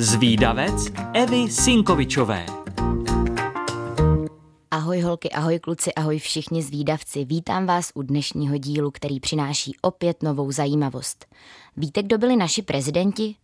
Zvídavec Evy Sinkovičové. Ahoj holky, ahoj kluci, ahoj všichni zvídavci. Vítám vás u dnešního dílu, který přináší opět novou zajímavost. Víte, kdo byli naši prezidenti?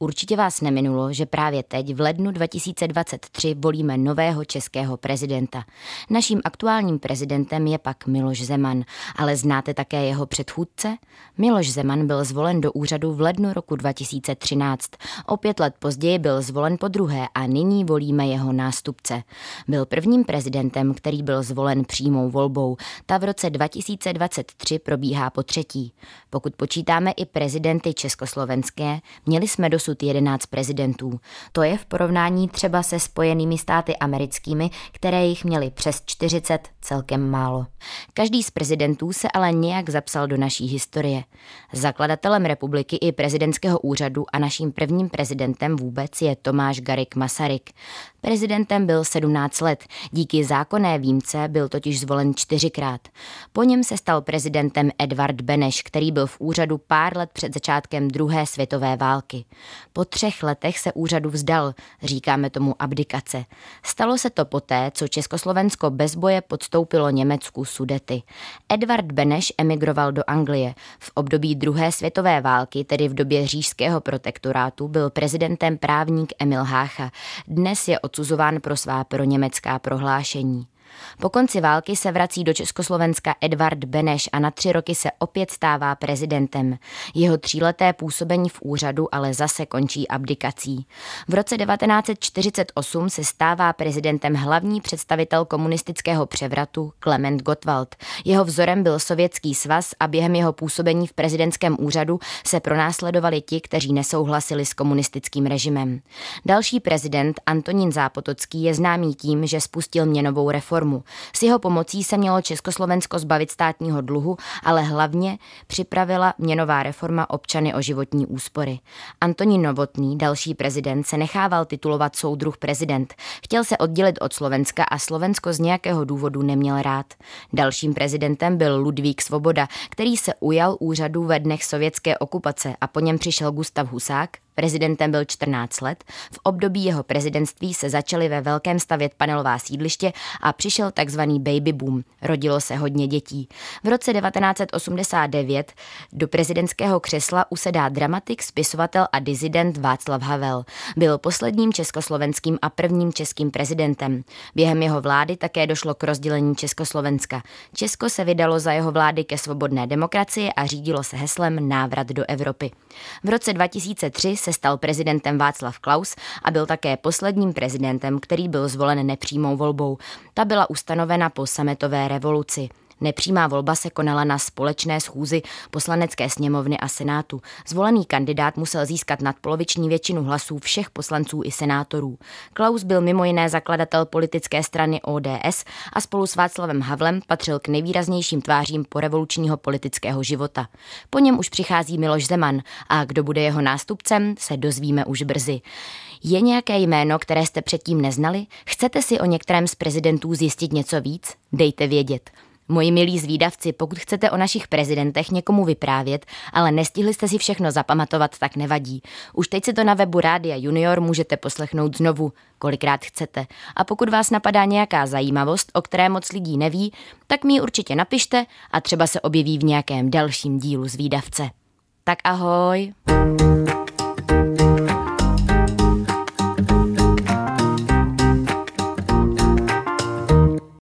Určitě vás neminulo, že právě teď v lednu 2023 volíme nového českého prezidenta. Naším aktuálním prezidentem je pak Miloš Zeman, ale znáte také jeho předchůdce? Miloš Zeman byl zvolen do úřadu v lednu roku 2013. O pět let později byl zvolen po druhé a nyní volíme jeho nástupce. Byl prvním prezidentem, který byl zvolen přímou volbou. Ta v roce 2023 probíhá po třetí. Pokud počítáme i prezidenty československé, měli jsme dosud dosud 11 prezidentů. To je v porovnání třeba se spojenými státy americkými, které jich měly přes 40, celkem málo. Každý z prezidentů se ale nějak zapsal do naší historie. Zakladatelem republiky i prezidentského úřadu a naším prvním prezidentem vůbec je Tomáš Garik Masaryk. Prezidentem byl 17 let, díky zákonné výjimce byl totiž zvolen čtyřikrát. Po něm se stal prezidentem Edvard Beneš, který byl v úřadu pár let před začátkem druhé světové války. Po třech letech se úřadu vzdal, říkáme tomu abdikace. Stalo se to poté, co Československo bez boje podstoupilo Německu Sudety. Edvard Beneš emigroval do Anglie. V období druhé světové války, tedy v době říšského protektorátu, byl prezidentem právník Emil Hácha. Dnes je odsuzován pro svá proněmecká prohlášení. Po konci války se vrací do Československa Edvard Beneš a na tři roky se opět stává prezidentem. Jeho tříleté působení v úřadu ale zase končí abdikací. V roce 1948 se stává prezidentem hlavní představitel komunistického převratu Klement Gottwald. Jeho vzorem byl Sovětský svaz a během jeho působení v prezidentském úřadu se pronásledovali ti, kteří nesouhlasili s komunistickým režimem. Další prezident Antonín Zápotocký je známý tím, že spustil měnovou reformu reformu. S jeho pomocí se mělo Československo zbavit státního dluhu, ale hlavně připravila měnová reforma občany o životní úspory. Antonín Novotný, další prezident, se nechával titulovat soudruh prezident. Chtěl se oddělit od Slovenska a Slovensko z nějakého důvodu neměl rád. Dalším prezidentem byl Ludvík Svoboda, který se ujal úřadu ve dnech sovětské okupace a po něm přišel Gustav Husák, Prezidentem byl 14 let. V období jeho prezidentství se začaly ve velkém stavět panelová sídliště a přišel takzvaný baby boom. Rodilo se hodně dětí. V roce 1989 do prezidentského křesla usedá dramatik, spisovatel a dizident Václav Havel. Byl posledním československým a prvním českým prezidentem. Během jeho vlády také došlo k rozdělení Československa. Česko se vydalo za jeho vlády ke svobodné demokracii a řídilo se heslem návrat do Evropy. V roce 2003 se se stal prezidentem Václav Klaus a byl také posledním prezidentem, který byl zvolen nepřímou volbou. Ta byla ustanovena po sametové revoluci. Nepřímá volba se konala na společné schůzi poslanecké sněmovny a senátu. Zvolený kandidát musel získat nadpoloviční většinu hlasů všech poslanců i senátorů. Klaus byl mimo jiné zakladatel politické strany ODS a spolu s Václavem Havlem patřil k nejvýraznějším tvářím porevolučního politického života. Po něm už přichází Miloš Zeman a kdo bude jeho nástupcem, se dozvíme už brzy. Je nějaké jméno, které jste předtím neznali? Chcete si o některém z prezidentů zjistit něco víc? Dejte vědět. Moji milí zvídavci, pokud chcete o našich prezidentech někomu vyprávět, ale nestihli jste si všechno zapamatovat, tak nevadí. Už teď si to na webu Rádia Junior můžete poslechnout znovu, kolikrát chcete. A pokud vás napadá nějaká zajímavost, o které moc lidí neví, tak mi ji určitě napište a třeba se objeví v nějakém dalším dílu zvídavce. Tak ahoj!